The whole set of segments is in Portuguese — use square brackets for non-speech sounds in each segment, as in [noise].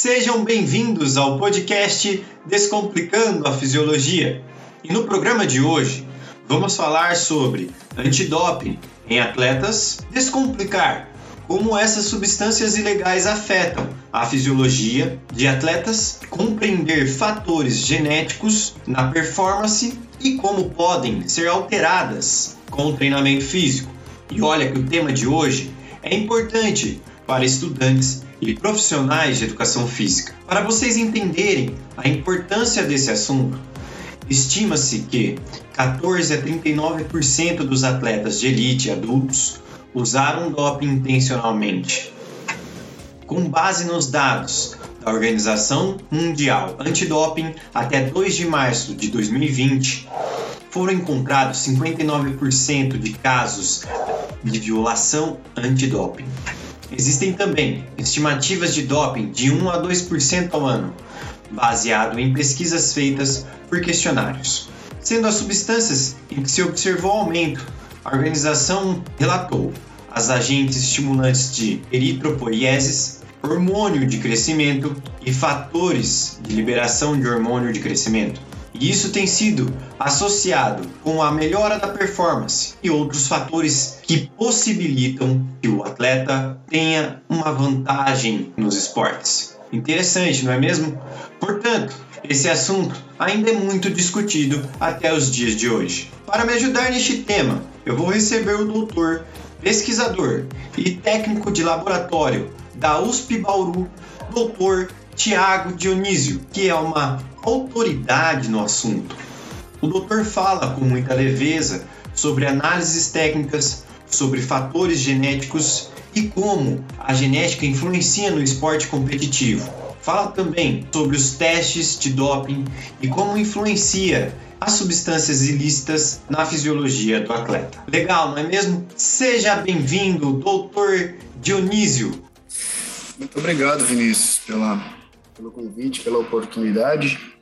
Sejam bem-vindos ao podcast Descomplicando a Fisiologia. E no programa de hoje, vamos falar sobre antidoping em atletas, descomplicar como essas substâncias ilegais afetam a fisiologia de atletas, compreender fatores genéticos na performance e como podem ser alteradas com o treinamento físico. E olha que o tema de hoje é importante para estudantes e profissionais de educação física. Para vocês entenderem a importância desse assunto, estima-se que 14 a 39% dos atletas de elite adultos usaram doping intencionalmente. Com base nos dados da Organização Mundial Antidoping, até 2 de março de 2020, foram encontrados 59% de casos de violação antidoping. Existem também estimativas de doping de 1 a 2% ao ano, baseado em pesquisas feitas por questionários. Sendo as substâncias em que se observou aumento, a organização relatou as agentes estimulantes de eritropoieses, hormônio de crescimento e fatores de liberação de hormônio de crescimento. E isso tem sido associado com a melhora da performance e outros fatores que possibilitam que o atleta tenha uma vantagem nos esportes. Interessante, não é mesmo? Portanto, esse assunto ainda é muito discutido até os dias de hoje. Para me ajudar neste tema, eu vou receber o doutor, pesquisador e técnico de laboratório da USP Bauru, doutor Tiago Dionísio, que é uma autoridade no assunto. O doutor fala com muita leveza sobre análises técnicas, sobre fatores genéticos e como a genética influencia no esporte competitivo. Fala também sobre os testes de doping e como influencia as substâncias ilícitas na fisiologia do atleta. Legal, não é mesmo? Seja bem-vindo, doutor Dionísio. Muito obrigado, Vinícius, pela, pelo convite, pela oportunidade.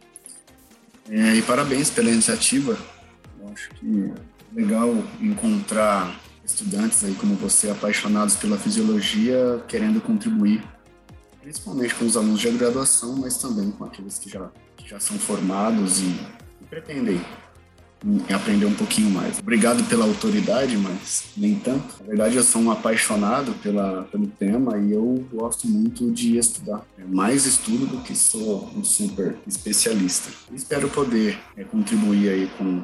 É, e parabéns pela iniciativa. Eu acho que é legal encontrar estudantes aí como você, apaixonados pela fisiologia, querendo contribuir, principalmente com os alunos de graduação, mas também com aqueles que já, que já são formados e, e pretendem aprender um pouquinho mais. Obrigado pela autoridade, mas nem tanto. Na verdade, eu sou um apaixonado pela, pelo tema e eu gosto muito de estudar. É mais estudo do que sou um super especialista. Espero poder é, contribuir aí com,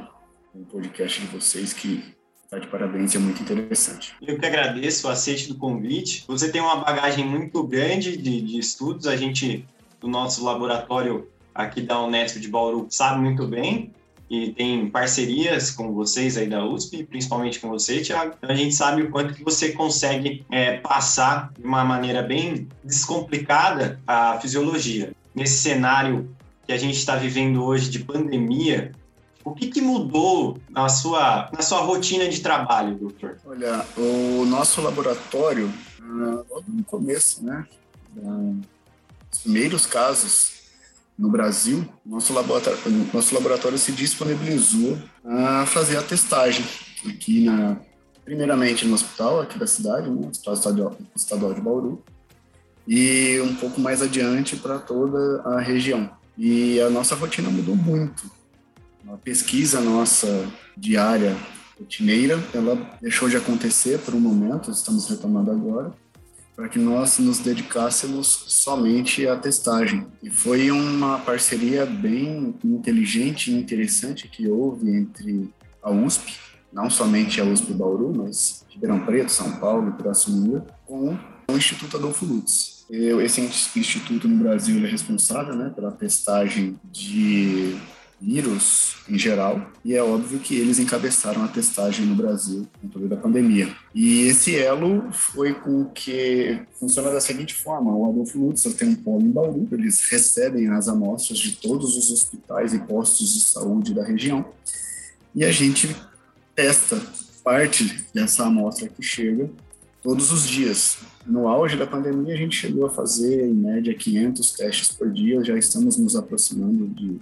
com o podcast de vocês que Tá de parabéns, é muito interessante. Eu que agradeço o aceite do convite. Você tem uma bagagem muito grande de, de estudos. A gente, do nosso laboratório aqui da Unesp de Bauru, sabe muito bem e tem parcerias com vocês aí da USP, principalmente com você, Thiago. Então a gente sabe o quanto que você consegue é, passar de uma maneira bem descomplicada a fisiologia. Nesse cenário que a gente está vivendo hoje de pandemia, o que, que, mudou na sua, na sua rotina de trabalho, doutor? Olha, o nosso laboratório, ah, logo no começo, né, os primeiros casos no Brasil, nosso laboratório, nosso laboratório se disponibilizou a fazer a testagem aqui na, primeiramente no hospital aqui da cidade, no né, Hospital Estadual, Estadual de Bauru, e um pouco mais adiante para toda a região. E a nossa rotina mudou muito a pesquisa nossa diária rotineira, ela deixou de acontecer por um momento, estamos retomando agora, para que nós nos dedicássemos somente à testagem. E foi uma parceria bem inteligente e interessante que houve entre a USP, não somente a USP Bauru, mas Ribeirão Preto, São Paulo Pirassununga, com o Instituto Adolfo Lutz. Esse instituto no Brasil é responsável né, pela testagem de vírus em geral, e é óbvio que eles encabeçaram a testagem no Brasil com toda a pandemia. E esse elo foi com que funciona da seguinte forma: o Adolfo Lutz tem um polo em Bauru, eles recebem as amostras de todos os hospitais e postos de saúde da região, e a gente testa parte dessa amostra que chega todos os dias. No auge da pandemia, a gente chegou a fazer, em média, 500 testes por dia, já estamos nos aproximando de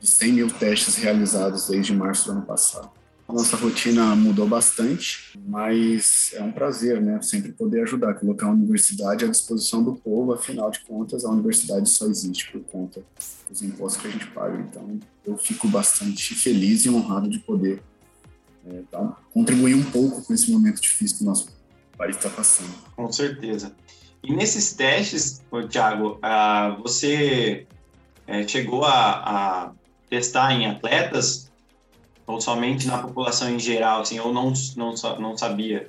de 100 mil testes realizados desde março do ano passado. nossa rotina mudou bastante, mas é um prazer, né? Sempre poder ajudar, colocar a universidade à disposição do povo. Afinal de contas, a universidade só existe por conta dos impostos que a gente paga. Então, eu fico bastante feliz e honrado de poder é, tá, contribuir um pouco com esse momento difícil que o nosso país está passando. Com certeza. E nesses testes, Thiago, ah, você é, chegou a, a testar em atletas ou somente na população em geral, assim, ou não, não, não sabia?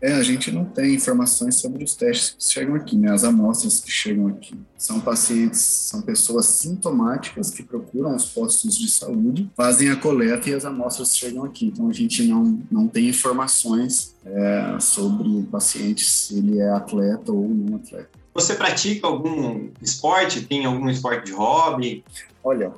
É, a gente não tem informações sobre os testes que chegam aqui, né? As amostras que chegam aqui. São pacientes, são pessoas sintomáticas que procuram os postos de saúde, fazem a coleta e as amostras chegam aqui. Então a gente não, não tem informações é, sobre o paciente, se ele é atleta ou não atleta. Você pratica algum esporte? Tem algum esporte de hobby? Olha,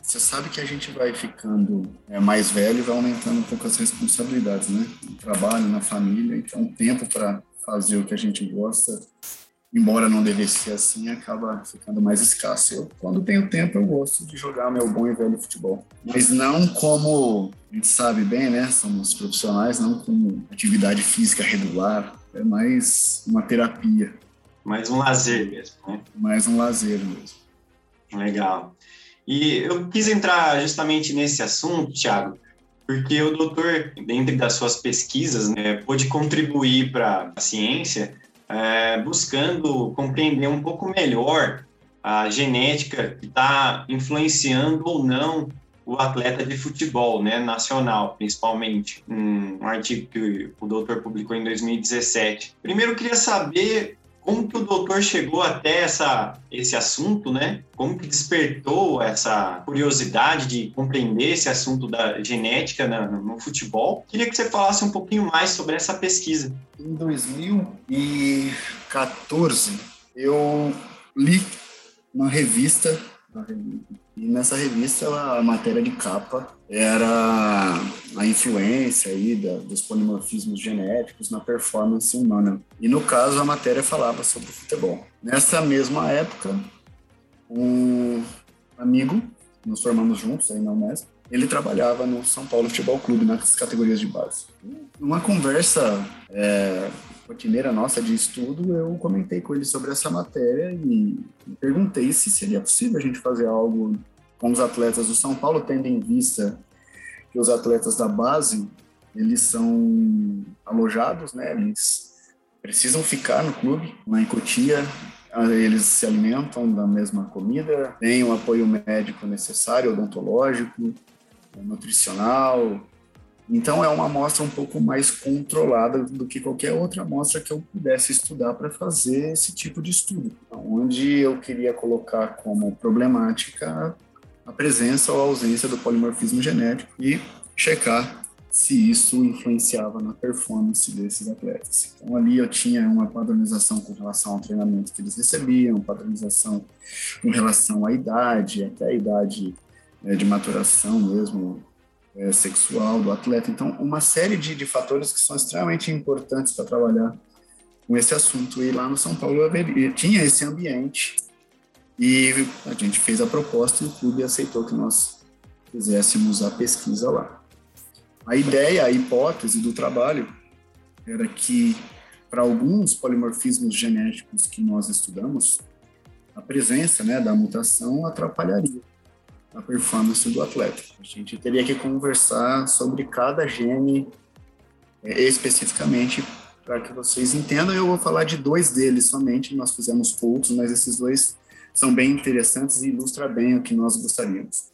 você sabe que a gente vai ficando é, mais velho e vai aumentando um pouco as responsabilidades, né? No trabalho, na família, então o tempo para fazer o que a gente gosta, embora não devesse ser assim, acaba ficando mais escasso. Eu, quando tenho tempo, eu gosto de jogar meu bom e velho futebol. Mas não como, a gente sabe bem, né? Somos profissionais, não como atividade física regular, é mais uma terapia. Mais um lazer mesmo, né? Mais um lazer mesmo. Legal. E eu quis entrar justamente nesse assunto, Thiago, porque o doutor, dentro das suas pesquisas, né, pôde contribuir para a ciência, é, buscando compreender um pouco melhor a genética que está influenciando ou não o atleta de futebol, né, nacional, principalmente, um artigo que o doutor publicou em 2017. Primeiro, eu queria saber como que o doutor chegou até essa, esse assunto, né? Como que despertou essa curiosidade de compreender esse assunto da genética no, no futebol? Queria que você falasse um pouquinho mais sobre essa pesquisa. Em 2014, eu li uma revista e nessa revista, a matéria de capa era a influência aí da, dos polimorfismos genéticos na performance humana. E no caso, a matéria falava sobre futebol. Nessa mesma época, um amigo, nos formamos juntos aí na Unesp, ele trabalhava no São Paulo Futebol Clube, nas categorias de base. Numa conversa é, rotineira nossa de estudo, eu comentei com ele sobre essa matéria e perguntei se seria possível a gente fazer algo com os atletas do São Paulo, tendo em vista que os atletas da base, eles são alojados, né? Eles precisam ficar no clube, lá em Cotia, eles se alimentam da mesma comida, têm o apoio médico necessário, odontológico, nutricional, então é uma amostra um pouco mais controlada do que qualquer outra amostra que eu pudesse estudar para fazer esse tipo de estudo, onde eu queria colocar como problemática a presença ou a ausência do polimorfismo genético e checar se isso influenciava na performance desses atletas. Então ali eu tinha uma padronização com relação ao treinamento que eles recebiam, padronização com relação à idade, até a idade né, de maturação mesmo é, sexual do atleta. Então, uma série de, de fatores que são extremamente importantes para trabalhar com esse assunto. E lá no São Paulo haveria, tinha esse ambiente e a gente fez a proposta e o clube aceitou que nós fizéssemos a pesquisa lá. A ideia, a hipótese do trabalho era que para alguns polimorfismos genéticos que nós estudamos, a presença né, da mutação atrapalharia a performance do atleta. A gente teria que conversar sobre cada gene é, especificamente para que vocês entendam. Eu vou falar de dois deles somente. Nós fizemos poucos, mas esses dois são bem interessantes e ilustram bem o que nós gostaríamos.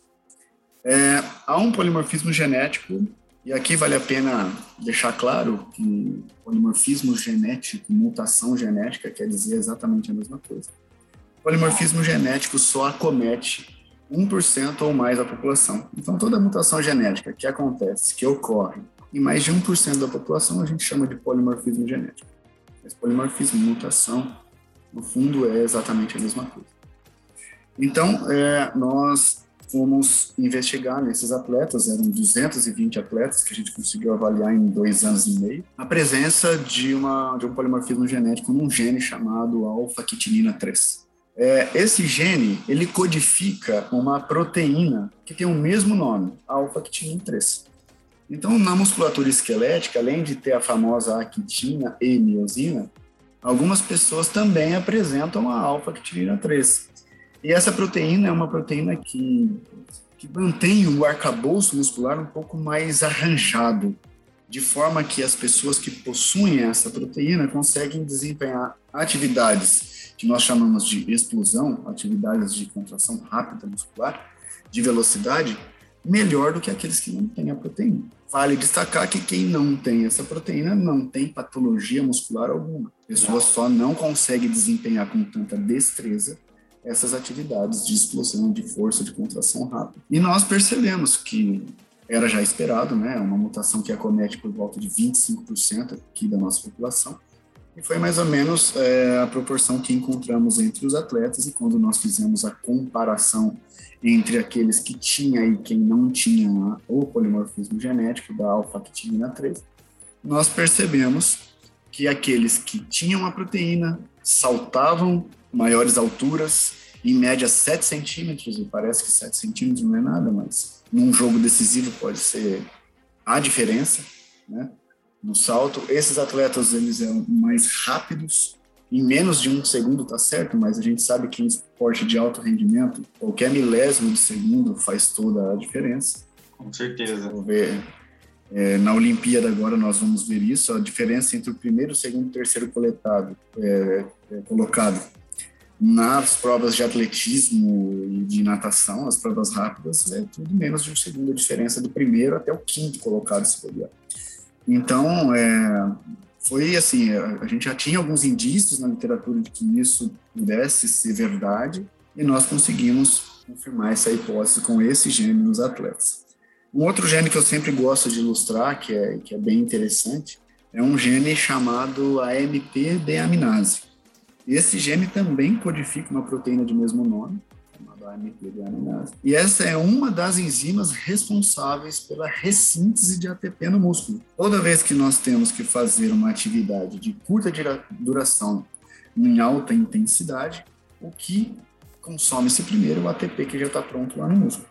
É, há um polimorfismo genético, e aqui vale a pena deixar claro que polimorfismo genético, mutação genética, quer dizer exatamente a mesma coisa. polimorfismo genético só acomete 1% ou mais da população. Então, toda mutação genética que acontece, que ocorre em mais de 1% da população, a gente chama de polimorfismo genético. Esse polimorfismo, mutação, no fundo, é exatamente a mesma coisa. Então, é, nós fomos investigar nesses atletas, eram 220 atletas que a gente conseguiu avaliar em dois anos e meio, a presença de, uma, de um polimorfismo genético num gene chamado alfa-quitinina 3. É, esse gene, ele codifica uma proteína que tem o mesmo nome, alfa-quitinina 3. Então, na musculatura esquelética, além de ter a famosa actina e miosina, algumas pessoas também apresentam a alfa-actinina 3. E essa proteína é uma proteína que, que mantém o arcabouço muscular um pouco mais arranjado, de forma que as pessoas que possuem essa proteína conseguem desempenhar atividades que nós chamamos de explosão, atividades de contração rápida muscular, de velocidade, melhor do que aqueles que não têm a proteína. Vale destacar que quem não tem essa proteína não tem patologia muscular alguma. A pessoa só não consegue desempenhar com tanta destreza essas atividades de explosão, de força, de contração rápida. E nós percebemos que era já esperado, né? Uma mutação que acomete por volta de 25% aqui da nossa população. E foi mais ou menos é, a proporção que encontramos entre os atletas. E quando nós fizemos a comparação entre aqueles que tinham e quem não tinha o polimorfismo genético da alfa-actinina 3, nós percebemos que aqueles que tinham a proteína saltavam maiores alturas, em média 7 centímetros, e parece que 7 centímetros não é nada, mas num jogo decisivo pode ser a diferença, né? No salto, esses atletas eles eram mais rápidos, em menos de um segundo tá certo, mas a gente sabe que em esporte de alto rendimento, qualquer milésimo de segundo faz toda a diferença. Com certeza. Vou ver, é, na Olimpíada agora nós vamos ver isso, a diferença entre o primeiro, segundo e terceiro coletado, é, é, colocado nas provas de atletismo e de natação, as provas rápidas, é tudo menos de um segundo diferença do primeiro até o quinto colocado, se bobear. Então, é, foi assim, a gente já tinha alguns indícios na literatura de que isso pudesse ser verdade e nós conseguimos confirmar essa hipótese com esse gene nos atletas. Um outro gene que eu sempre gosto de ilustrar, que é, que é bem interessante, é um gene chamado AMP-deaminase. Esse gene também codifica uma proteína de mesmo nome, chamada AMP-deaminase. E essa é uma das enzimas responsáveis pela ressíntese de ATP no músculo. Toda vez que nós temos que fazer uma atividade de curta duração em alta intensidade, o que consome-se primeiro o ATP que já está pronto lá no músculo.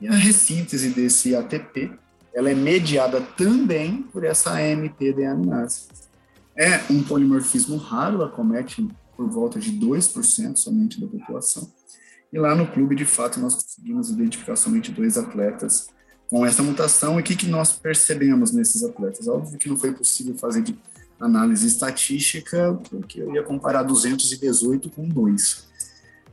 E a ressíntese desse ATP, ela é mediada também por essa AMP-deaminase. É um polimorfismo raro, acomete por volta de 2% somente da população. E lá no clube, de fato, nós conseguimos identificar somente dois atletas com essa mutação. E o que, que nós percebemos nesses atletas? Óbvio que não foi possível fazer de análise estatística, porque eu ia comparar 218 com 2.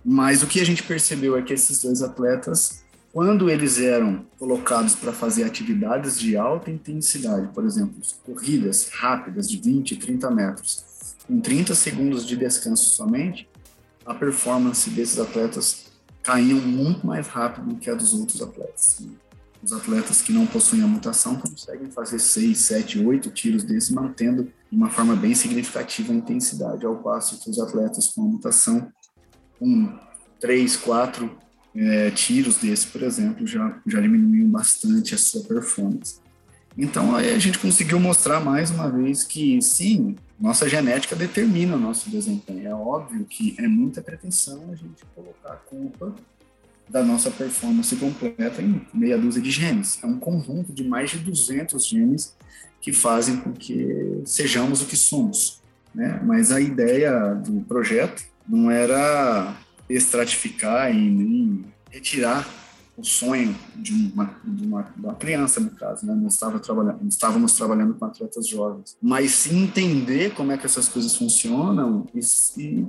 Mas o que a gente percebeu é que esses dois atletas quando eles eram colocados para fazer atividades de alta intensidade, por exemplo, corridas rápidas de 20, 30 metros, com 30 segundos de descanso somente, a performance desses atletas caíam muito mais rápido do que a dos outros atletas. Os atletas que não possuem a mutação conseguem fazer 6, 7, 8 tiros desse, mantendo de uma forma bem significativa a intensidade, ao passo que os atletas com a mutação, com 3, 4 é, tiros desse, por exemplo, já, já diminuíam bastante a sua performance. Então, aí a gente conseguiu mostrar mais uma vez que, sim, nossa genética determina o nosso desempenho. É óbvio que é muita pretensão a gente colocar a culpa da nossa performance completa em meia dúzia de genes. É um conjunto de mais de 200 genes que fazem com que sejamos o que somos. Né? Mas a ideia do projeto não era estratificar e nem retirar o sonho de uma, de uma, de uma criança, no caso, né? Não estava trabalhando, estávamos trabalhando com atletas jovens, mas sim entender como é que essas coisas funcionam e, e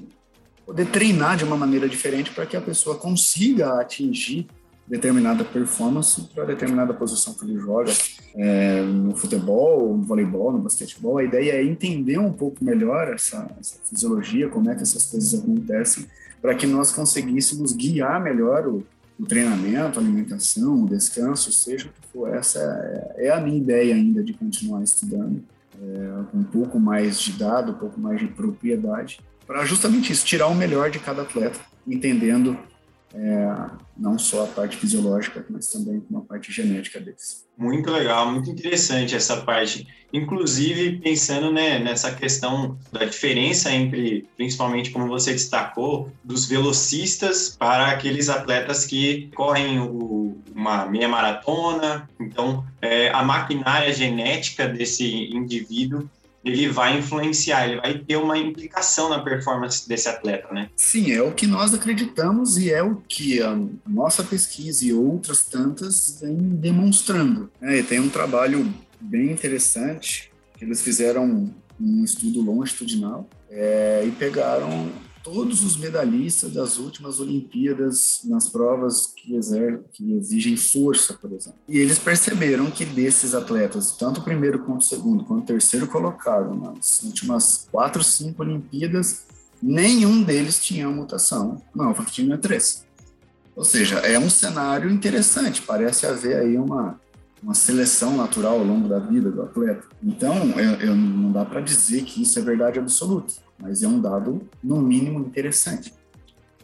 poder treinar de uma maneira diferente para que a pessoa consiga atingir determinada performance para determinada posição que ele joga é, no futebol, no voleibol, no basquetebol. A ideia é entender um pouco melhor essa, essa fisiologia, como é que essas coisas acontecem para que nós conseguíssemos guiar melhor o, o, treinamento, a alimentação, o descanso, seja o que for. Essa é, é a minha ideia ainda de continuar estudando, é, com um pouco mais de dado, um pouco mais de propriedade, para justamente isso, tirar o melhor de cada atleta, entendendo é, não só a parte fisiológica, mas também uma parte genética deles. Muito legal, muito interessante essa parte. Inclusive, pensando né, nessa questão da diferença entre, principalmente como você destacou, dos velocistas para aqueles atletas que correm o, uma meia maratona. Então, é, a maquinária genética desse indivíduo ele vai influenciar, ele vai ter uma implicação na performance desse atleta, né? Sim, é o que nós acreditamos e é o que a nossa pesquisa e outras tantas vem demonstrando. É, tem um trabalho bem interessante que eles fizeram um estudo longitudinal é, e pegaram todos os medalhistas das últimas Olimpíadas nas provas que, exer que exigem força, por exemplo. E eles perceberam que desses atletas, tanto o primeiro quanto o segundo, quanto o terceiro colocado nas últimas quatro, cinco Olimpíadas, nenhum deles tinha mutação Não, alfa-actina 3. Ou seja, é um cenário interessante, parece haver aí uma, uma seleção natural ao longo da vida do atleta. Então, eu, eu não dá para dizer que isso é verdade absoluta mas é um dado, no mínimo, interessante.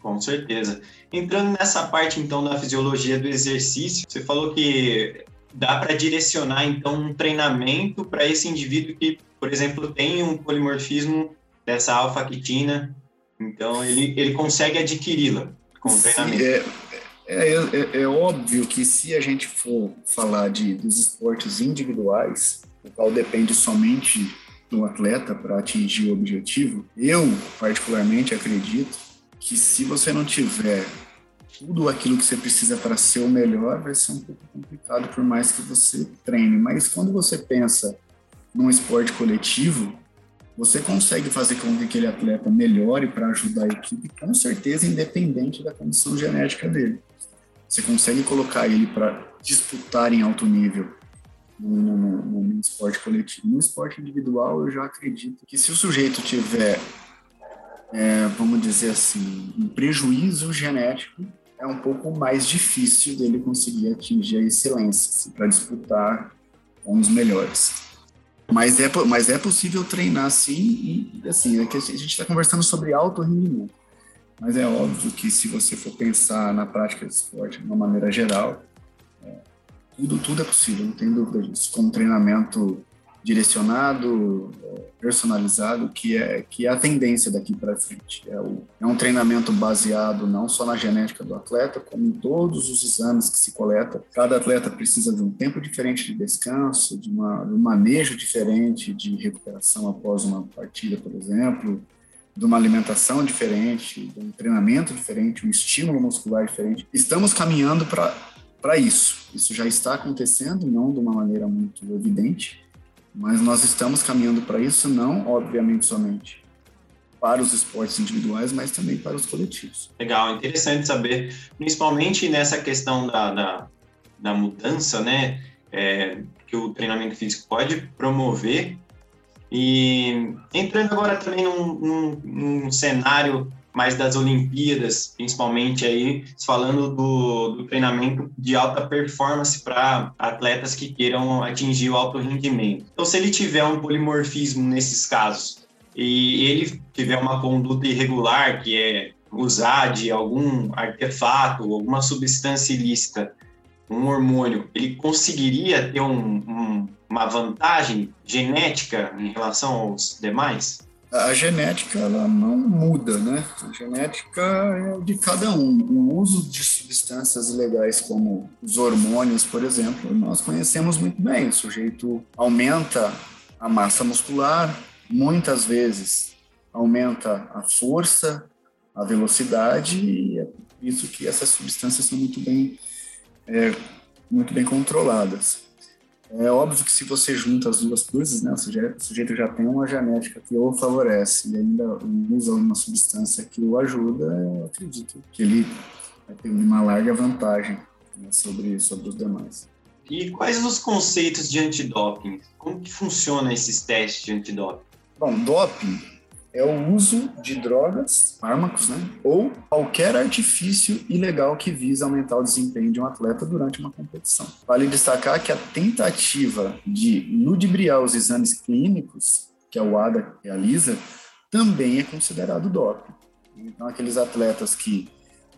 Com certeza. Entrando nessa parte, então, da fisiologia do exercício, você falou que dá para direcionar, então, um treinamento para esse indivíduo que, por exemplo, tem um polimorfismo dessa alfa-quitina, então ele, ele consegue adquiri-la com o treinamento. É, é, é, é, óbvio que se a gente for falar de, dos esportes individuais, o qual depende somente do atleta para atingir o objetivo, eu particularmente acredito que se você não tiver tudo aquilo que você precisa para ser o melhor, vai ser um pouco complicado por mais que você treine. Mas quando você pensa num esporte coletivo, você consegue fazer com que aquele atleta melhore para ajudar a equipe, com certeza, independente da condição genética dele. Você consegue colocar ele para disputar em alto nível no, no, no, esporte coletivo. No esporte individual, eu já acredito que se o sujeito tiver, é, vamos dizer assim, um prejuízo genético, é um pouco mais difícil dele conseguir atingir a excelência assim, para disputar com os melhores. Mas é, mas é possível treinar sim, e assim, é que a gente está conversando sobre alto rendimento. Mas é óbvio que se você for pensar na prática de esporte de uma maneira geral, tudo, tudo é possível, não tem dúvida disso. Com treinamento direcionado, personalizado, que é, que é a tendência daqui para frente. É, o, é um treinamento baseado não só na genética do atleta, como em todos os exames que se coleta. Cada atleta precisa de um tempo diferente de descanso, de, uma, de um manejo diferente de recuperação após uma partida, por exemplo, de uma alimentação diferente, de um treinamento diferente, um estímulo muscular diferente. Estamos caminhando para para isso. Isso já está acontecendo, não de uma maneira muito evidente, mas nós estamos caminhando para isso, não, obviamente, somente para os esportes individuais, mas também para os coletivos. Legal, interessante saber, principalmente nessa questão da, da, da mudança, né, é, que o treinamento físico pode promover. E entrando agora também num, num, num cenário mais das Olimpíadas, principalmente aí falando do, do treinamento de alta performance para atletas que queiram atingir o alto rendimento. Então, se ele tiver um polimorfismo nesses casos e ele tiver uma conduta irregular, que é usar de algum artefato, alguma substância ilícita, um hormônio, ele conseguiria ter um, um, uma vantagem genética em relação aos demais? A genética ela não muda, né? A genética é de cada um. O uso de substâncias ilegais como os hormônios, por exemplo, nós conhecemos muito bem. O sujeito aumenta a massa muscular, muitas vezes aumenta a força, a velocidade e é por isso que essas substâncias são muito bem é, muito bem controladas. É óbvio que se você junta as duas coisas, né, o sujeito, o sujeito já tem uma genética que o favorece e ainda usa uma substância que o ajuda, eu acredito que ele vai ter uma larga vantagem né, sobre, sobre os demais. E quais os conceitos de antidoping? Como que funciona esses testes de antidoping? Bom, doping é o uso de drogas, fármacos, né? Ou qualquer artifício ilegal que visa aumentar o desempenho de um atleta durante uma competição. Vale destacar que a tentativa de ludibriar os exames clínicos, que a UADA realiza, também é considerado doping. Então, aqueles atletas que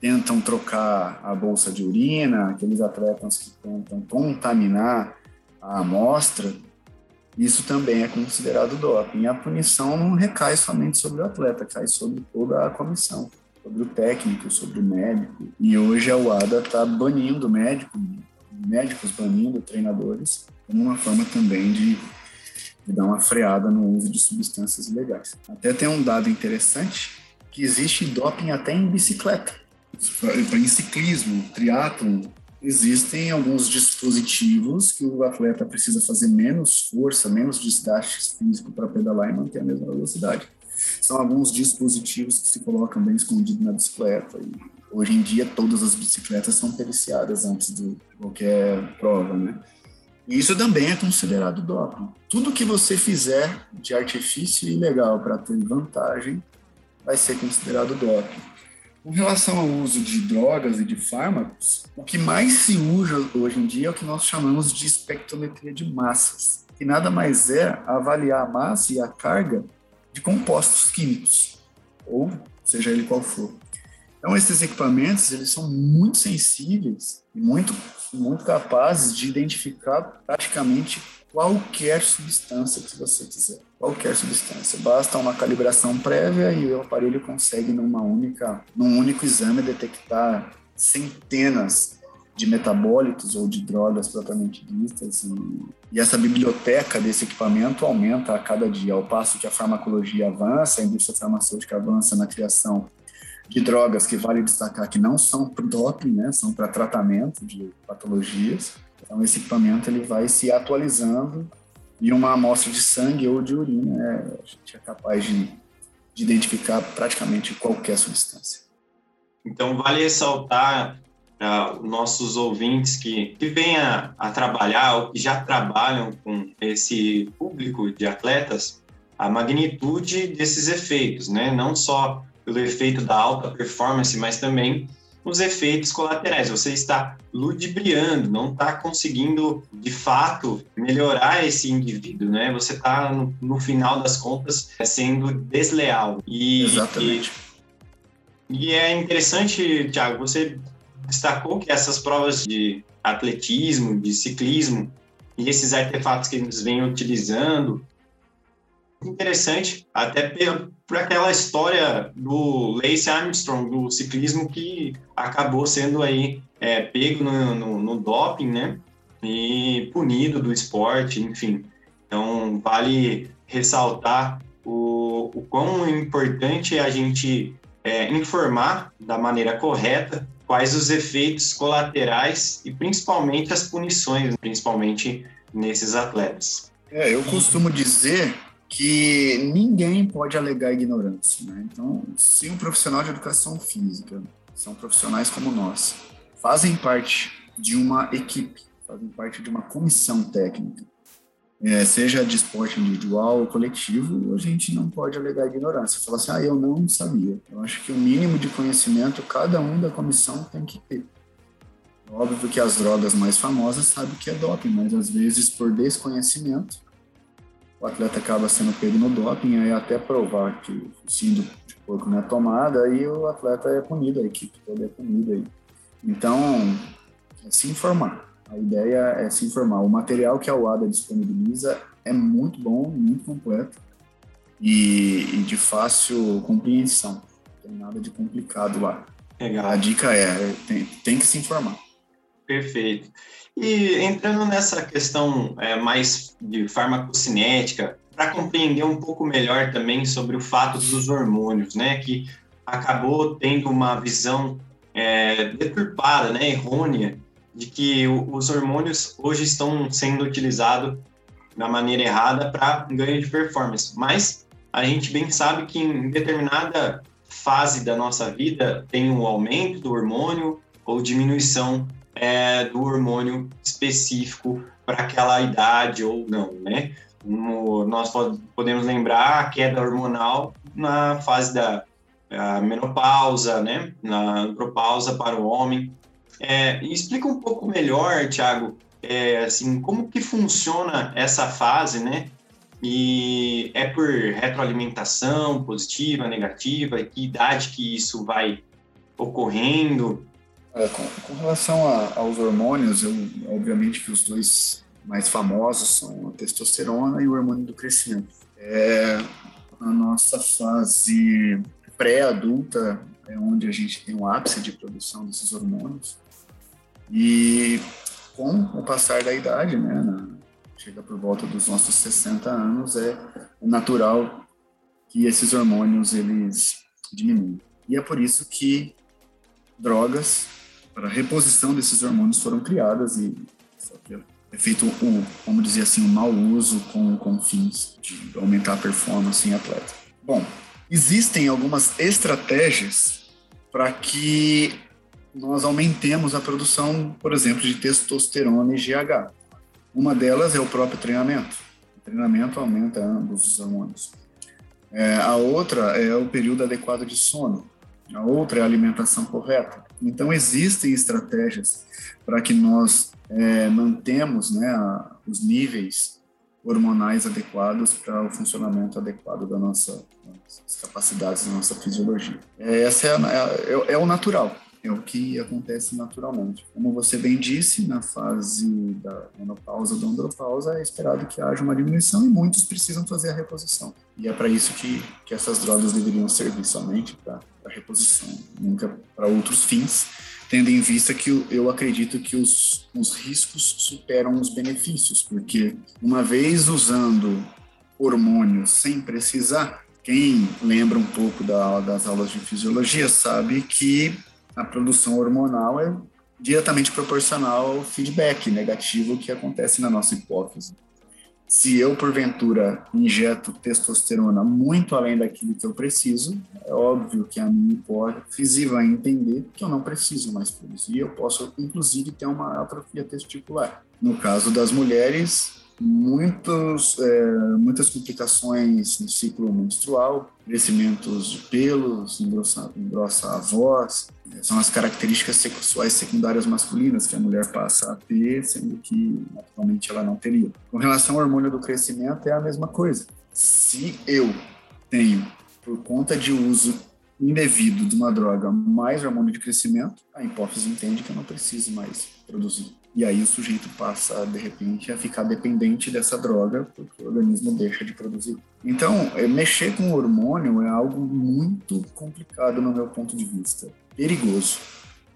tentam trocar a bolsa de urina, aqueles atletas que tentam contaminar a amostra, isso também é considerado doping. A punição não recai somente sobre o atleta, cai sobre toda a comissão, sobre o técnico, sobre o médico. E hoje a UADA está banindo médico, médicos banindo treinadores, como uma forma também de, de dar uma freada no uso de substâncias ilegais. Até tem um dado interessante, que existe doping até em bicicleta. Em ciclismo, triatlon, existem alguns dispositivos que o atleta precisa fazer menos força, menos desgaste físico para pedalar e manter a mesma velocidade. São alguns dispositivos que se colocam bem escondidos na bicicleta. E hoje em dia, todas as bicicletas são periciadas antes de qualquer prova, né? Isso também é considerado doping. Tudo que você fizer de artifício ilegal para ter vantagem vai ser considerado doping. Com relação ao uso de drogas e de fármacos, o que mais se usa hoje em dia é o que nós chamamos de espectrometria de massas, que nada mais é avaliar a massa e a carga de compostos químicos, ou seja ele qual for. Então, esses equipamentos, eles são muito sensíveis e muito, muito capazes de identificar praticamente qualquer substância que você quiser. Qualquer substância. Basta uma calibração prévia e o aparelho consegue, numa única, num único exame, detectar centenas de metabólitos ou de drogas propriamente ditas. E, e, essa biblioteca desse equipamento aumenta a cada dia, ao passo que a farmacologia avança, a indústria farmacêutica avança na criação de drogas que vale destacar que não são para doping, né, são para tratamento de patologias. Então, esse equipamento ele vai se atualizando e uma amostra de sangue ou de urina é, a gente é capaz de, de identificar praticamente qualquer substância. Então, vale ressaltar para nossos ouvintes que, que venham a, a trabalhar ou que já trabalham com esse público de atletas a magnitude desses efeitos, né? Não só pelo efeito da alta performance, mas também os efeitos colaterais. Você está ludibriando, não está conseguindo de fato melhorar esse indivíduo, né? Você está no, no, final das contas sendo desleal. E, Exatamente. E, e é interessante, Thiago, você destacou que essas provas de atletismo, de ciclismo e esses artefatos que eles vêm utilizando interessante, até por aquela história do Lance Armstrong, do ciclismo, que acabou sendo aí é, pego no, no, no, doping, né? E punido do esporte, enfim. Então, vale ressaltar o, o quão importante é a gente é, informar da maneira correta quais os efeitos colaterais e principalmente as punições, principalmente nesses atletas. É, eu costumo dizer que ninguém pode alegar ignorância. Né? Então, se um profissional de educação física, são profissionais como nós, fazem parte de uma equipe, fazem parte de uma comissão técnica, é, seja de esporte individual ou coletivo, a gente não pode alegar ignorância. Falar assim, ah, eu não sabia. Eu acho que o mínimo de conhecimento cada um da comissão tem que ter. Óbvio que as drogas mais famosas sabem que é doping, mas às vezes por desconhecimento o atleta acaba sendo pego no doping, aí até provar que o síndrome de porco não é tomada, aí o atleta é punido, a equipe toda é punida. Aí. Então, é se informar. A ideia é se informar. O material que a UADA disponibiliza é muito bom, muito completo e, e de fácil compreensão. Não tem nada de complicado lá. Legal. A dica é, tem, tem que se informar. Perfeito. E entrando nessa questão é, mais de farmacocinética, para compreender um pouco melhor também sobre o fato dos hormônios, né, que acabou tendo uma visão é, deturpada, né, errônea, de que os hormônios hoje estão sendo utilizados da maneira errada para ganho de performance. Mas a gente bem sabe que em determinada fase da nossa vida tem um aumento do hormônio ou diminuição é, do hormônio específico para aquela idade ou não, né? nós podemos lembrar a queda hormonal na fase da menopausa, né? Na andropausa para o homem. É, explica um pouco melhor, Thiago, é, assim, como que funciona essa fase, né? E é por retroalimentação positiva, negativa, que idade que isso vai ocorrendo? É, com, com, relação a, aos hormônios, eu, obviamente que os dois mais famosos são a testosterona e o hormônio do crescimento. É, nossa fase pré-adulta é onde a gente tem o ápice de produção desses hormônios. E com o passar da idade, né, na, chega por volta dos nossos 60 anos, é natural que esses hormônios eles diminuem. E é por isso que drogas para reposição desses hormônios foram criadas e é feito o, vamos dizer assim, o mau uso com, com fins de aumentar a performance em atleta. Bom, existem algumas estratégias para que nós aumentemos a produção, por exemplo, de testosterona e GH. Uma delas é o próprio treinamento. O treinamento aumenta ambos os hormônios. É, a outra é o período adequado de sono. A outra é a alimentação correta. Então, existem estratégias para que nós é, mantemos né, a, os níveis hormonais adequados para o funcionamento adequado da nossa capacidades da nossa fisiologia. É, essa é, a, é, é, o natural, é o que acontece naturalmente. Como você bem disse, na fase da menopausa ou da andropausa é esperado que haja uma diminuição e muitos precisam fazer a reposição. E é para isso que, que essas drogas deveriam servir somente para reposição, nunca para outros fins tendo em vista que eu acredito que os, os riscos superam os benefícios, porque uma vez usando hormônios sem precisar, quem lembra um pouco da, das aulas de fisiologia sabe que a produção hormonal é diretamente proporcional ao feedback negativo que acontece na nossa hipófise se eu, porventura, injeto testosterona muito além daquilo que eu preciso, é óbvio que a minha hipófise vai entender que eu não preciso mais produzir. Eu posso, inclusive, ter uma atrofia testicular. No caso das mulheres, muitos, é, muitas complicações no ciclo menstrual, crescimentos de pelos, engrossa, engrossa a voz, é, são as características sexuais secundárias masculinas que a mulher passa a ter, sendo que naturalmente ela não teria. Com relação ao hormônio do crescimento, é a mesma coisa. Se eu tenho, por conta de uso indevido de uma droga, mais hormônio de crescimento, a hipófise entende que eu não preciso mais produzir. E aí o sujeito passa, de repente, a ficar dependente dessa droga, porque o organismo deixa de produzir. Então, é, mexer com hormônio é algo muito complicado no meu ponto de vista. Perigoso.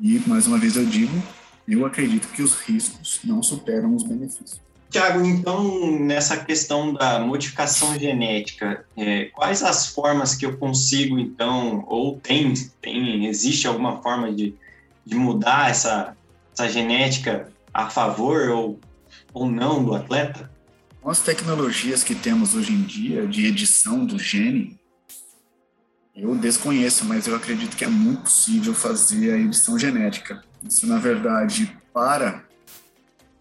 E, mais uma vez eu digo, eu acredito que os riscos não superam os benefícios. Tiago, então, nessa questão da modificação genética, é, quais as formas que eu consigo, então, ou tem, tem existe alguma forma de, de mudar essa, essa genética a favor ou, ou não do atleta? Com as tecnologias que temos hoje em dia de edição do gene, eu desconheço, mas eu acredito que é muito possível fazer a edição genética. Isso, na verdade, para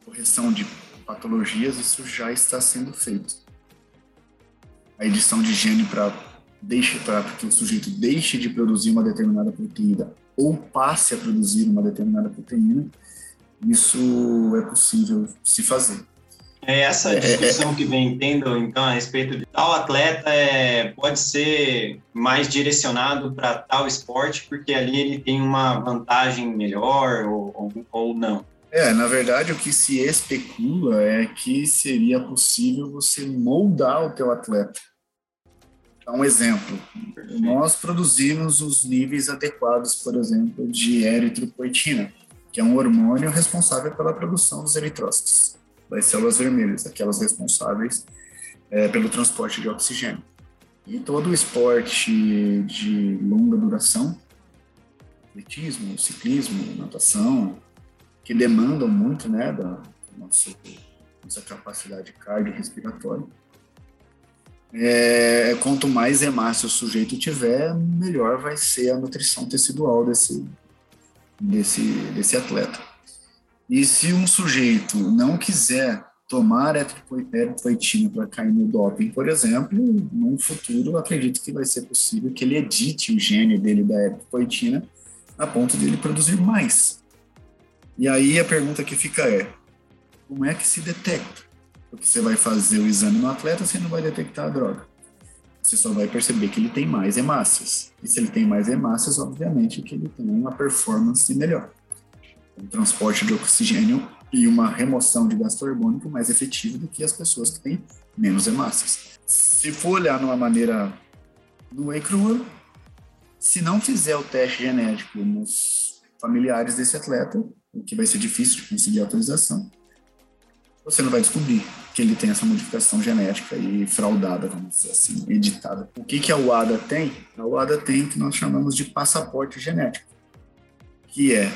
correção de patologias, isso já está sendo feito. A edição de gene para para que o sujeito deixe de produzir uma determinada proteína ou passe a produzir uma determinada proteína, isso é possível se fazer. É essa é, discussão que vem tendo, então, a respeito de tal atleta é, pode ser mais direcionado para tal esporte, porque ali ele tem uma vantagem melhor ou, ou, ou não. É, na verdade, o que se especula é que seria possível você moldar o teu atleta. Dá um exemplo. Perfeito. Nós produzimos os níveis adequados, por exemplo, de eritropoetina que é um hormônio responsável pela produção dos eritrócitos, das células vermelhas, aquelas responsáveis é, pelo transporte de oxigênio. E todo o esporte de longa duração, atletismo, ciclismo, natação, que demandam muito né, da nossa, nossa capacidade cardiorrespiratória, é, quanto mais hemácia o sujeito tiver, melhor vai ser a nutrição tecidual desse, desse, desse atleta. E se um sujeito não quiser tomar eritropoetina para cair no doping, por exemplo, no futuro acredito que vai ser possível que ele edite o gene dele da eritropoetina a ponto de ele produzir mais. E aí a pergunta que fica é, como é que se detecta? Porque você vai fazer o exame no atleta, você não vai detectar a droga. Você só vai perceber que ele tem mais hemácias. E se ele tem mais hemácias, obviamente que ele tem uma performance melhor. Um transporte de oxigênio e uma remoção de gás carbônico mais efetivo do que as pessoas que têm menos hemácias. Se for olhar de uma maneira nua e crua, se não fizer o teste genético nos familiares desse atleta, o que vai ser difícil de conseguir autorização, você não vai descobrir que ele tem essa modificação genética e fraudada, vamos dizer assim, editada. O que, que a UADA tem? A UADA tem o que nós chamamos de passaporte genético, que é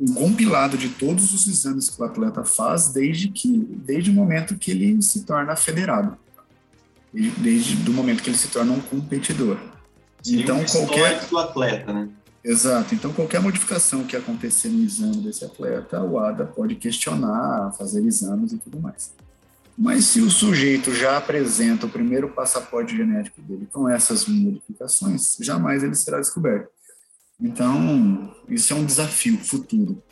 um compilado de todos os exames que o atleta faz desde que desde o momento que ele se torna federado, desde, o momento que ele se torna um competidor. Seria então um qualquer do atleta, né? Exato. Então, qualquer modificação que acontecer no exame desse atleta, o ADA pode questionar, fazer exames e tudo mais. Mas se o sujeito já apresenta o primeiro passaporte genético dele com essas modificações, jamais ele será descoberto. Então, isso é um desafio futuro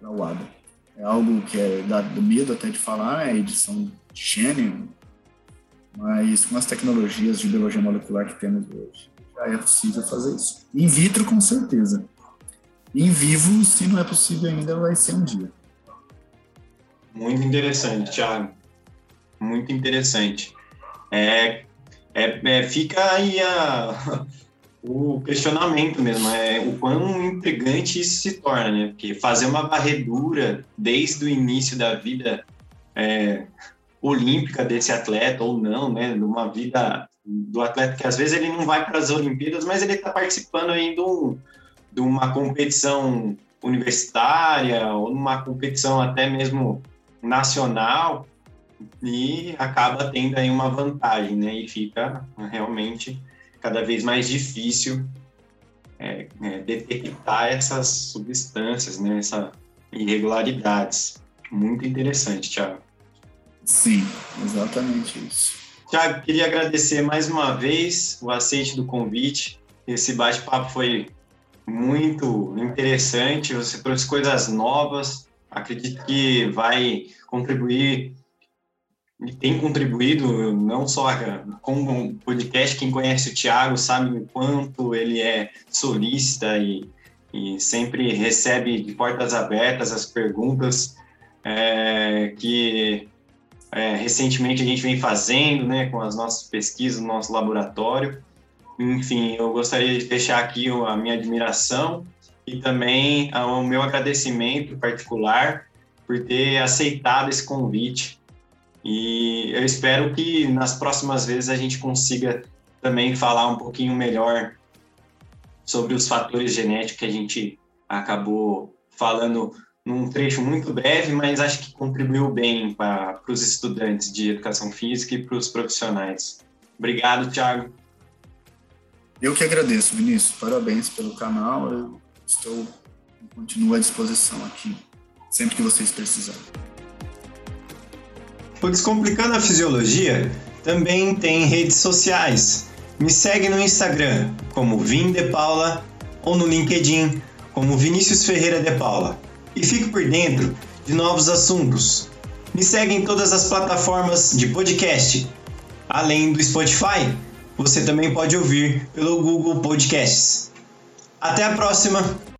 para o ADA. É algo que é dá medo até de falar, é edição de gene, mas com as tecnologias de biologia molecular que temos hoje, é possível fazer isso. In vitro, com certeza. Em vivo, se não é possível ainda, vai ser um dia. Muito interessante, Thiago. Muito interessante. É, é, é, fica aí a, [laughs] o questionamento mesmo, é o quão intrigante isso se torna, né? Porque fazer uma varredura desde o início da vida é, olímpica desse atleta ou não, né? Numa vida do atleta que às vezes ele não vai para as Olimpíadas, mas ele está participando aí de, um, de uma competição universitária ou numa competição até mesmo nacional e acaba tendo aí uma vantagem, né? E fica realmente cada vez mais difícil é, é, detectar essas substâncias, né? Essas irregularidades. Muito interessante, Thiago. Sim, exatamente isso. Tiago, queria agradecer mais uma vez o aceite do convite. Esse bate-papo foi muito interessante. Você trouxe coisas novas. Acredito que vai contribuir e tem contribuído não só com o podcast. Quem conhece o Tiago sabe o quanto ele é solícita e, e sempre recebe de portas abertas as perguntas é, que é, recentemente a gente vem fazendo, né, com as nossas pesquisas no nosso laboratório. Enfim, eu gostaria de deixar aqui a minha admiração e também o meu agradecimento particular por ter aceitado esse convite. E eu espero que nas próximas vezes a gente consiga também falar um pouquinho melhor sobre os fatores genéticos que a gente acabou falando num trecho muito breve, mas acho que contribuiu bem para os estudantes de educação física e para os profissionais. Obrigado, Thiago. Eu que agradeço, Vinícius. Parabéns pelo canal. Eu estou continuo à disposição aqui, sempre que vocês precisarem. O Descomplicando a Fisiologia também tem redes sociais. Me segue no Instagram como Vim de Paula ou no LinkedIn como Vinícius Ferreira de Paula e fique por dentro de novos assuntos. Me segue em todas as plataformas de podcast. Além do Spotify, você também pode ouvir pelo Google Podcasts. Até a próxima!